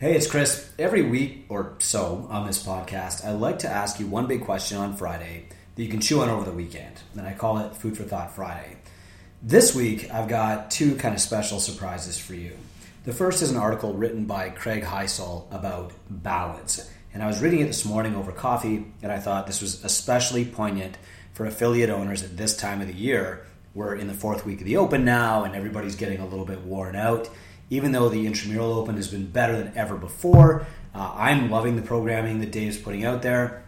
Hey, it's Chris. Every week or so on this podcast, I like to ask you one big question on Friday that you can chew on over the weekend. And I call it Food for Thought Friday. This week, I've got two kind of special surprises for you. The first is an article written by Craig Heisel about balance. And I was reading it this morning over coffee, and I thought this was especially poignant for affiliate owners at this time of the year. We're in the fourth week of the Open now, and everybody's getting a little bit worn out even though the intramural open has been better than ever before. Uh, I'm loving the programming that Dave's putting out there.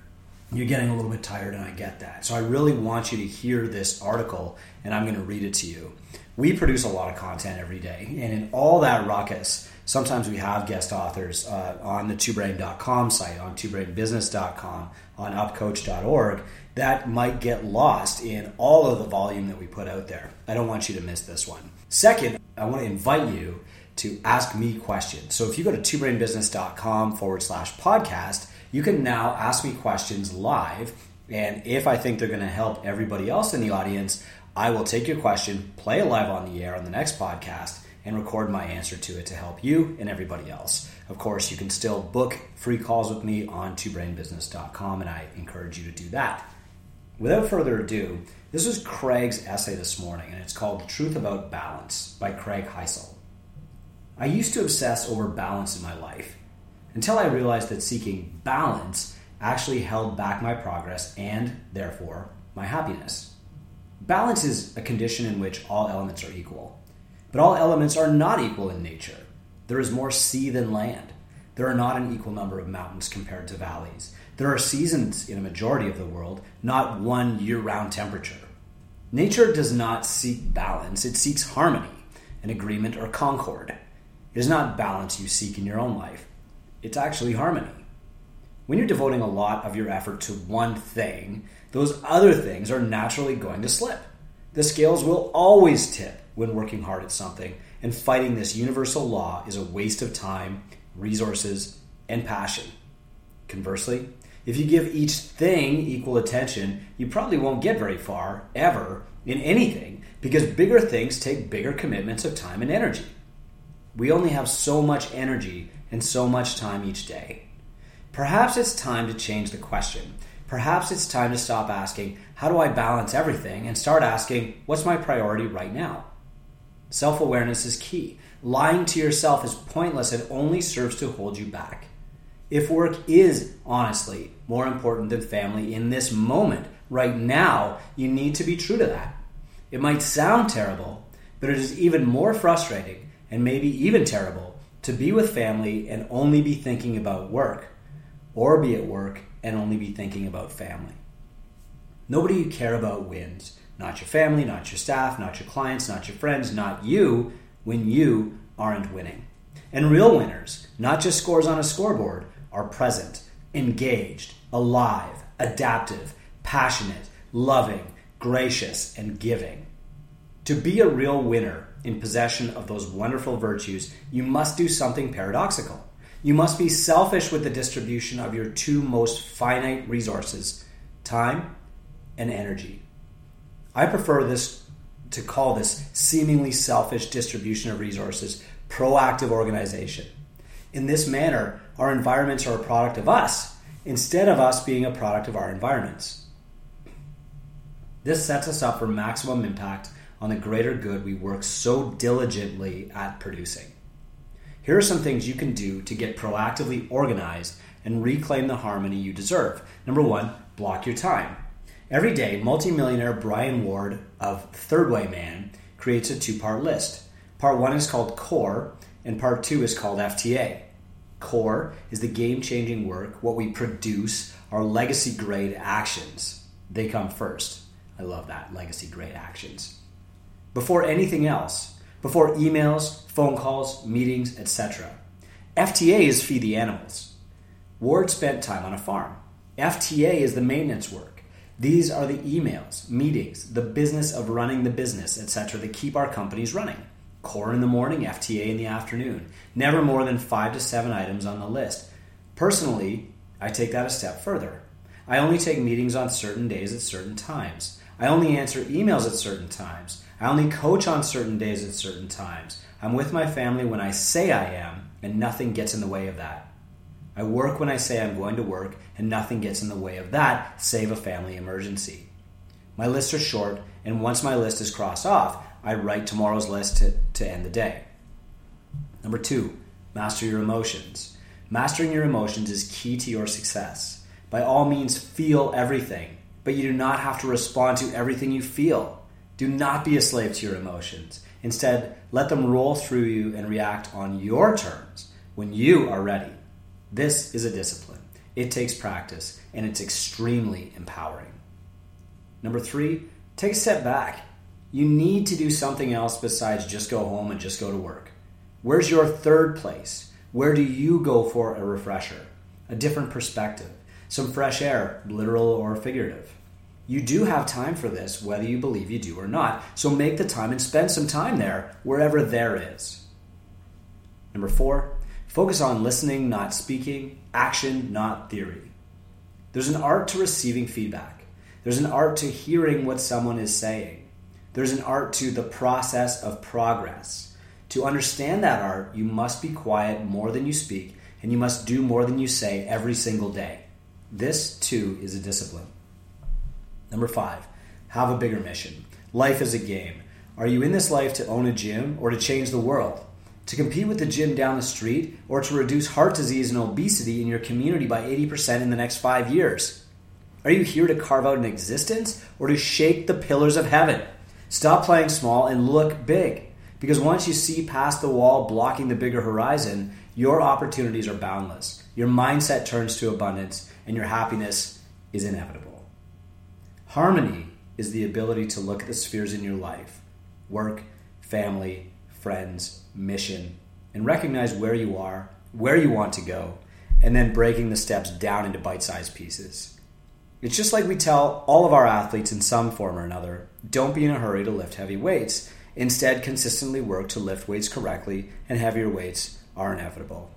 You're getting a little bit tired, and I get that. So I really want you to hear this article, and I'm going to read it to you. We produce a lot of content every day, and in all that ruckus, sometimes we have guest authors uh, on the twobrain.com site, on twobrainbusiness.com, on upcoach.org that might get lost in all of the volume that we put out there. I don't want you to miss this one. Second, I want to invite you to ask me questions. So if you go to twobrainbusiness.com forward slash podcast, you can now ask me questions live. And if I think they're going to help everybody else in the audience, I will take your question, play it live on the air on the next podcast, and record my answer to it to help you and everybody else. Of course, you can still book free calls with me on twobrainbusiness.com, and I encourage you to do that. Without further ado, this was Craig's essay this morning, and it's called The Truth About Balance by Craig Heisel. I used to obsess over balance in my life until I realized that seeking balance actually held back my progress and, therefore, my happiness. Balance is a condition in which all elements are equal. But all elements are not equal in nature. There is more sea than land. There are not an equal number of mountains compared to valleys. There are seasons in a majority of the world, not one year round temperature. Nature does not seek balance, it seeks harmony, an agreement, or concord. It is not balance you seek in your own life, it's actually harmony. When you're devoting a lot of your effort to one thing, those other things are naturally going to slip. The scales will always tip when working hard at something, and fighting this universal law is a waste of time, resources, and passion. Conversely, if you give each thing equal attention, you probably won't get very far, ever, in anything, because bigger things take bigger commitments of time and energy. We only have so much energy and so much time each day. Perhaps it's time to change the question. Perhaps it's time to stop asking, How do I balance everything? and start asking, What's my priority right now? Self awareness is key. Lying to yourself is pointless and only serves to hold you back. If work is, honestly, more important than family in this moment, right now, you need to be true to that. It might sound terrible, but it is even more frustrating and maybe even terrible to be with family and only be thinking about work, or be at work and only be thinking about family. Nobody you care about wins. Not your family, not your staff, not your clients, not your friends, not you when you aren't winning. And real winners, not just scores on a scoreboard, are present, engaged, alive, adaptive, passionate, loving, gracious, and giving. To be a real winner in possession of those wonderful virtues, you must do something paradoxical. You must be selfish with the distribution of your two most finite resources time and energy. I prefer this to call this seemingly selfish distribution of resources proactive organization. In this manner, our environments are a product of us instead of us being a product of our environments. This sets us up for maximum impact on the greater good we work so diligently at producing. Here are some things you can do to get proactively organized and reclaim the harmony you deserve. Number one, block your time. Every day, multimillionaire Brian Ward of Third Way Man creates a two part list. Part one is called Core, and part two is called FTA. Core is the game changing work, what we produce, our legacy grade actions. They come first. I love that, legacy grade actions before anything else, before emails, phone calls, meetings, etc. FTA is feed the animals. Ward spent time on a farm. FTA is the maintenance work. These are the emails, meetings, the business of running the business, etc., that keep our companies running. Core in the morning, FTA in the afternoon. Never more than five to seven items on the list. Personally, I take that a step further. I only take meetings on certain days at certain times. I only answer emails at certain times. I only coach on certain days at certain times. I'm with my family when I say I am, and nothing gets in the way of that. I work when I say I'm going to work, and nothing gets in the way of that, save a family emergency. My lists are short, and once my list is crossed off, I write tomorrow's list to, to end the day. Number two, master your emotions. Mastering your emotions is key to your success. By all means, feel everything, but you do not have to respond to everything you feel. Do not be a slave to your emotions. Instead, let them roll through you and react on your terms when you are ready. This is a discipline. It takes practice and it's extremely empowering. Number three, take a step back. You need to do something else besides just go home and just go to work. Where's your third place? Where do you go for a refresher? A different perspective, some fresh air, literal or figurative. You do have time for this, whether you believe you do or not. So make the time and spend some time there, wherever there is. Number four, focus on listening, not speaking, action, not theory. There's an art to receiving feedback, there's an art to hearing what someone is saying, there's an art to the process of progress. To understand that art, you must be quiet more than you speak, and you must do more than you say every single day. This, too, is a discipline. Number five, have a bigger mission. Life is a game. Are you in this life to own a gym or to change the world? To compete with the gym down the street or to reduce heart disease and obesity in your community by 80% in the next five years? Are you here to carve out an existence or to shake the pillars of heaven? Stop playing small and look big. Because once you see past the wall blocking the bigger horizon, your opportunities are boundless. Your mindset turns to abundance, and your happiness is inevitable. Harmony is the ability to look at the spheres in your life work, family, friends, mission and recognize where you are, where you want to go, and then breaking the steps down into bite sized pieces. It's just like we tell all of our athletes in some form or another don't be in a hurry to lift heavy weights Instead, consistently work to lift weights correctly, and heavier weights are inevitable.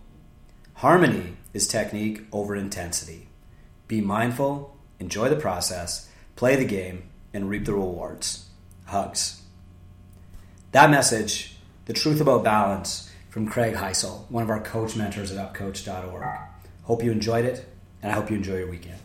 Harmony is technique over intensity. Be mindful, enjoy the process, play the game, and reap the rewards. Hugs. That message, the truth about balance, from Craig Heisel, one of our coach mentors at upcoach.org. Hope you enjoyed it, and I hope you enjoy your weekend.